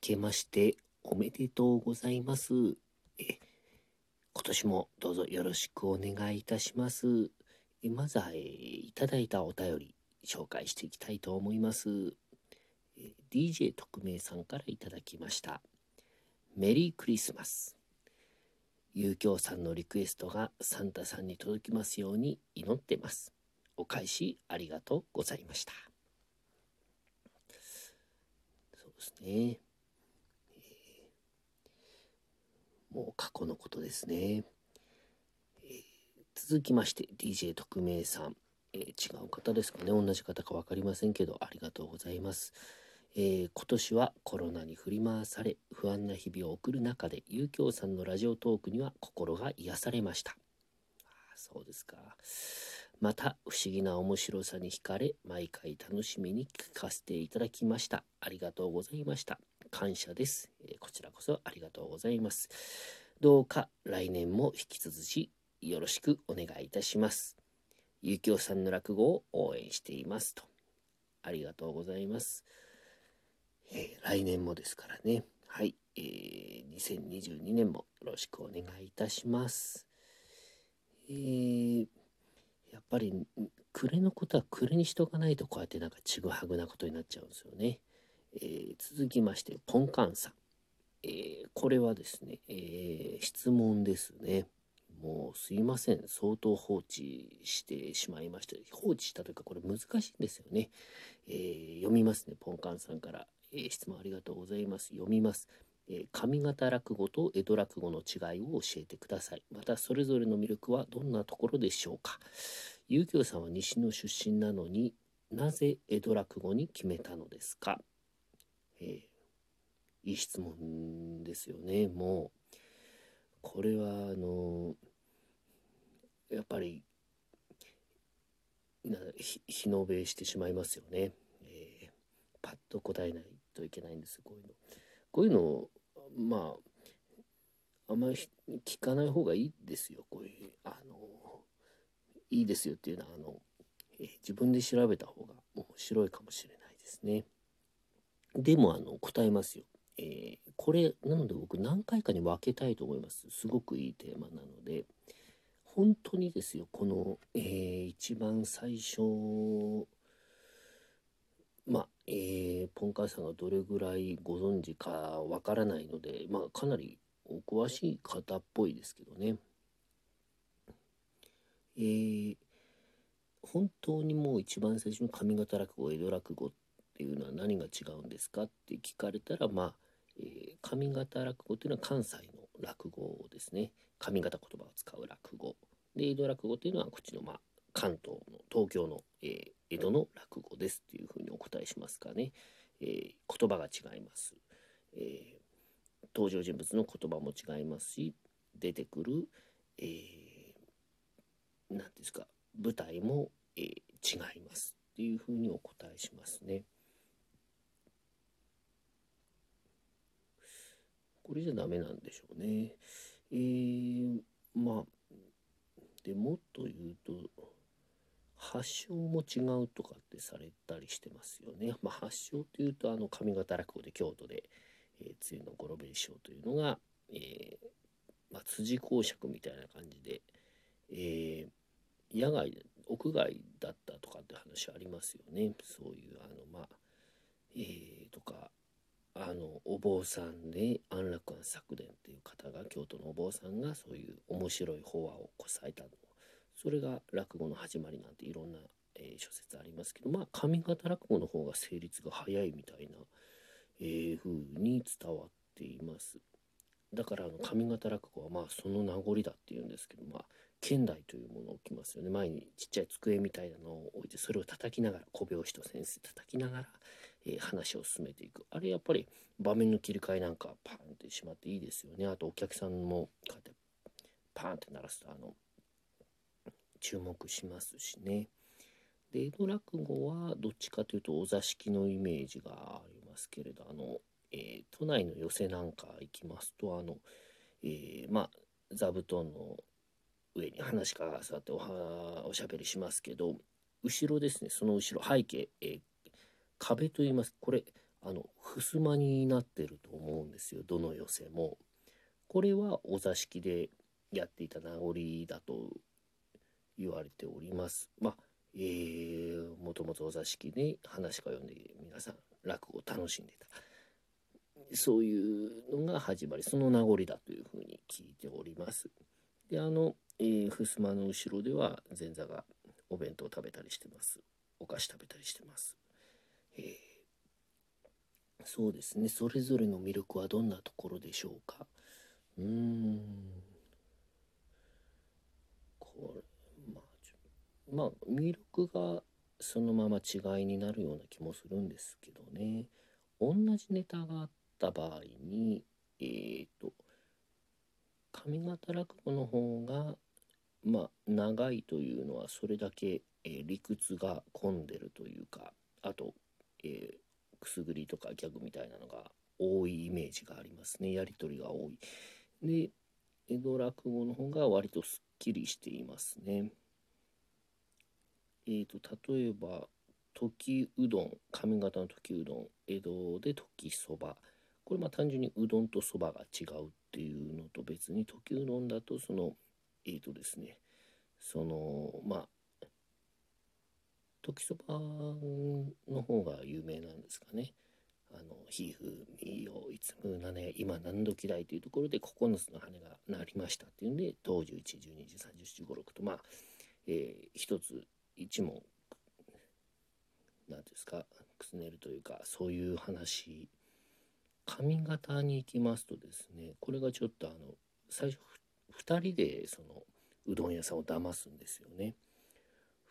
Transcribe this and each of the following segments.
けましておめでとうございます。え今年もどうぞよろしくお願いいたします。えまずは、えいただいたお便り紹介していきたいと思います。え DJ 特命さんからいただきました。メリークリスマス。遊興さんのリクエストがサンタさんに届きますように祈ってます。お返しありがとうございました。そうですね。もう過去のことですね。えー、続きまして DJ 特命さん、えー、違う方ですかね同じ方か分かりませんけどありがとうございます。えー、今年はコロナに振り回され不安な日々を送る中で遊興さんのラジオトークには心が癒されました。そうですか。また不思議な面白さに惹かれ毎回楽しみに聞かせていただきました。ありがとうございました。感謝です、え、こちらこそありがとうございます。どうか来年も引き続きよろしくお願いいたします。ゆきおさんの落語を応援していますと。ありがとうございます。えー、来年もですからね。はい、えー、2022年もよろしくお願いいたします。えー、やっぱり暮れのことは暮れにしとかないとこうやってなんかちぐはぐなことになっちゃうんですよね。えー、続きまして、ポンカンさん。えー、これはですね、えー、質問ですね。もうすいません。相当放置してしまいました。放置したというか、これ難しいんですよね。え読みますね。ポンカンさんから、え質問ありがとうございます。読みます。え上方落語と江戸落語の違いを教えてください。また、それぞれの魅力はどんなところでしょうか。遊興さんは西の出身なのになぜ江戸落語に決めたのですかえー、いい質問ですよね。もう、これは、あの、やっぱり、な日延べしてしまいますよね。えー、パッと答えないといけないんですこういうの。こういうのまああんまり聞かない方がいいですよこういうあのいいですよっていうのはあの、え、自分で調べた方が面白いかもしれないですね。でも、あの、答えますよ。えー、これ、なので僕何回かに分けたいと思います。すごくいいテーマなので、本当にですよ、この、えー、一番最初、まあ、えー、ポンカーさんがどれぐらいご存知かわからないので、まあ、かなりお詳しい方っぽいですけどね。えー、本当にもう一番最初の上方落語、江戸落語っっていうのは何が違うんですかって聞かれたらまあ、えー、上方落語っていうのは関西の落語ですね。上方言葉を使う落語。で江戸落語っていうのはこっちのまあ関東の東京の、えー、江戸の落語ですっていうふうにお答えしますかね、えー、言葉が違います、えー、登場人物の言葉も違いますし出てくる何、えー、ですか舞台も、えー、違いますっていうふうにお答えしますね。これじゃダメなんでしょうね。えー、まあ、でもっと言うと、発祥も違うとかってされたりしてますよね。まあ、発祥というと、あの、上方落語で京都で、えー、梅雨の五郎兵衛師というのが、えー、まあ、辻公爵みたいな感じで、えー、野外、屋外だったとかって話ありますよね。そういう、あの、まあ、えー、とか、あのお坊さんで安楽庵作伝っていう方が京都のお坊さんがそういう面白い法話をこさえたの。それが落語の始まりなんていろんな、えー、諸説ありますけどまあ上方落語の方が成立が早いみたいな、えー、風に伝わっています。だからあの上方落語はまあその名残だっていうんですけどまあ剣台というものを置きますよね。前にちっちゃい机みたいなのを置いてそれを叩きながら小拍子と先生叩きながらえー、話を進めていく。あれやっぱり場面の切り替えなんかパーンってしまっていいですよね。あとお客さんもこうやってパーンって鳴らすとあの注目しますしね。で江戸落語はどっちかというとお座敷のイメージがありますけれどあの、えー、都内の寄席なんか行きますとあの、えー、まあ座布団の上に話が座っておはおしゃべりしますけど後ろですねその後ろ背景、えー、壁と言いますこれあの襖になってると思うんですよどの寄せも。これはお座敷でやっていた名残だと言われております。まあえー、もともとお座敷で話が読んで皆さん落語を楽しんでた。そういうのが始まり、その名残だというふうに聞いております。で、あの、えー、襖の後ろでは前座がお弁当を食べたりしてます。お菓子食べたりしてます。えー、そうですね。それぞれの魅力はどんなところでしょうか？うーん。これ、まあ、まあ、魅力がそのまま違いになるような気もするんですけどね。同じネタがあった場合に、えっ、ー、と、上方落語の方が、まあ、長いというのはそれだけ、えー、理屈が混んでるというかあと、えー、くすぐりとかギャグみたいなのが多いイメージがありますねやり取りが多い。で江戸落語の方が割とすっきりしていますね。えーと、例えば時うどん上方の時うどん江戸で時そばこれまあ単純にうどんとそばが違うっていうのと別に時うどんだとそのえーとですねそのまあ時そば有名なんですかね。あの「ひふみよいつむなね今何時だい」というところで9つの羽が鳴りましたっていうんで当時1 1 2時3 0 1 5 6とまあ、えー、一つ一問何ですかくすねるというかそういう話髪型に行きますとですねこれがちょっとあの最初2人でそのうどん屋さんを騙すんですよね。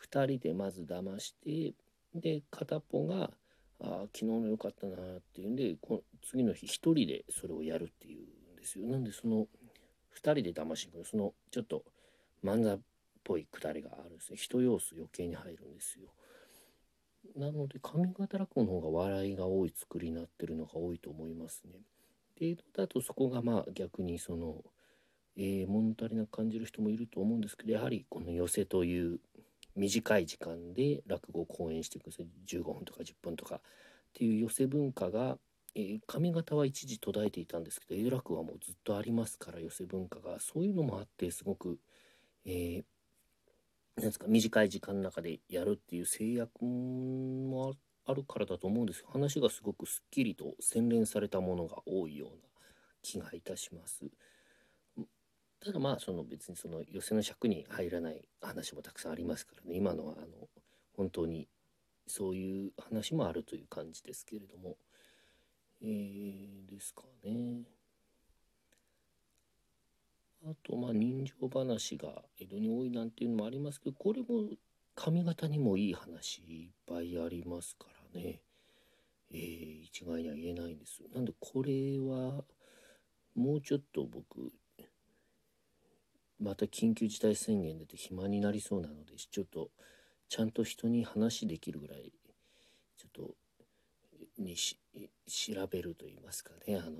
2人でまず騙してで片っぽが「あ昨日の良かったな」っていうんでこ次の日1人でそれをやるっていうんですよ。なんでその2人で騙しに来るそのちょっと漫才っぽいくだりがあるんですね。人要素余計に入るんですよ。なので上方落語の方が笑いが多い作りになってるのが多いと思いますね。で江戸だとそこがまあ逆にその、えー、物足りなく感じる人もいると思うんですけどやはりこの寄せという短い時間で落語を講演してい。く15分とか10分とかっていう寄せ文化が、えー、上方は一時途絶えていたんですけど江戸落語はもうずっとありますから寄せ文化が。そういうのもあってすごく、えー、なんですか短い時間の中でやるっていう制約もあるからだと思うんです。話がすごくすっきりと洗練されたものが多いような気がいたします。ただまあその別にその寄せの尺に入らない話もたくさんありますからね。今のはあの本当にそういう話もあるという感じですけれども。えー、ですかね。あとまあ人情話が江戸に多いなんていうのもありますけどこれも髪型にもいい話いっぱいありますからね、えー、一概には言えないんです。なんでこれはもうちょっと僕また緊急事態宣言出て暇になりそうなのでちょっとちゃんと人に話できるぐらいちょっとにし調べると言いますかね。あの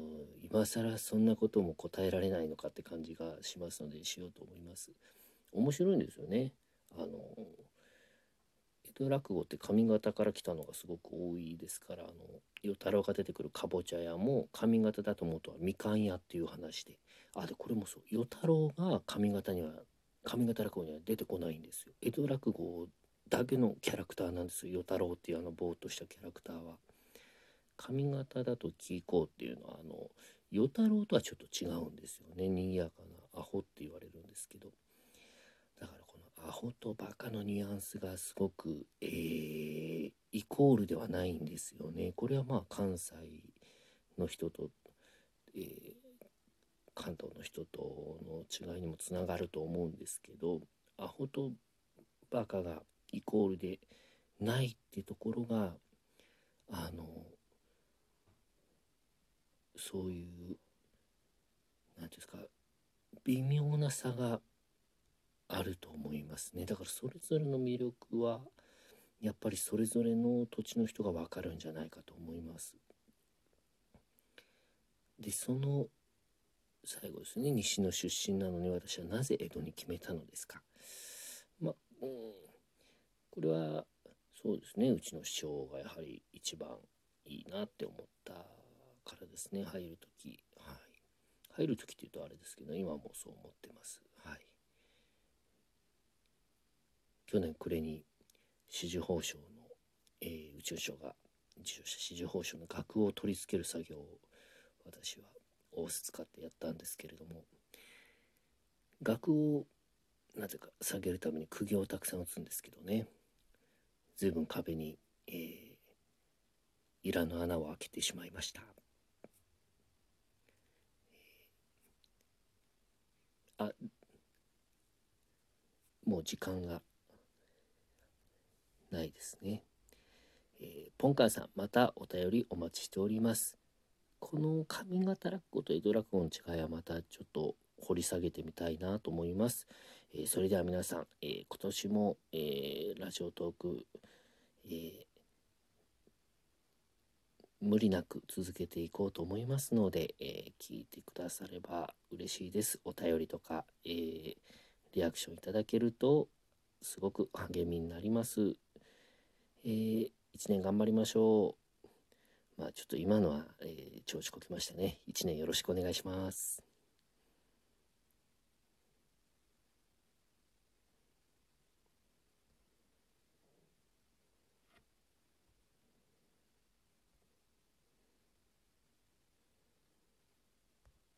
今更そんなことも答えられないのかって感じがしますのでしようと思います。面白いんですよね。あの江戸落語って上方から来たのがすごく多いですからあの与太郎が出てくるかぼちゃ屋も上方だと思うとはみかん屋っていう話で。あでこれもそう。与太郎が上方には上方落語には出てこないんですよ。江戸落語だけのキャラクターなんですよ。与太郎っていうあのぼーっとしたキャラクターは。髪型だと聞こうっていうのはあの与太郎とはちょっと違うんですよね。賑やかなアホって言われるんですけど。だからこのアホとバカのニュアンスがすごく、えー、イコールではないんですよね。これはまあ関西の人と、えー、関東の人との違いにもつながると思うんですけどアホとバカがイコールでないってところがあのそういう何ていうんですか微妙な差があると思いますねだからそれぞれの魅力はやっぱりそれぞれの土地の人が分かるんじゃないかと思います。でその最後ですね。西の出身なのに私はなぜ江戸に決めたのですか？まあうん、これはそうですね。うちの師匠がやはり一番いいなって思ったからですね。入る時。はい。入る時っていうとあれですけど今もそう思ってます。はい。去年暮れに紫綬褒章の、えー、宇宙省が受賞した紫綬褒章の額を取り付ける作業を私は大須使ってやったんですけれども額をなぜか下げるために釘をたくさん打つんですけどね随分壁に、えー、イラの穴を開けてしまいました。あもう時間がないですね。えー、ポンカンさん、またお便りお待ちしております。この上方落語と江戸落語の違いはまたちょっと掘り下げてみたいなと思います。えー、それでは皆さん、えー、今年も、えー、ラジオトーク、え無理なく続けていこうと思いますので、え聞いてくだされば嬉しいです。お便りとか、えリアクションいただけるとすごく励みになります。えー、1年頑張りましょう。まあちょっと今のは、えー、調子こきましたね。1年よろしくお願いします。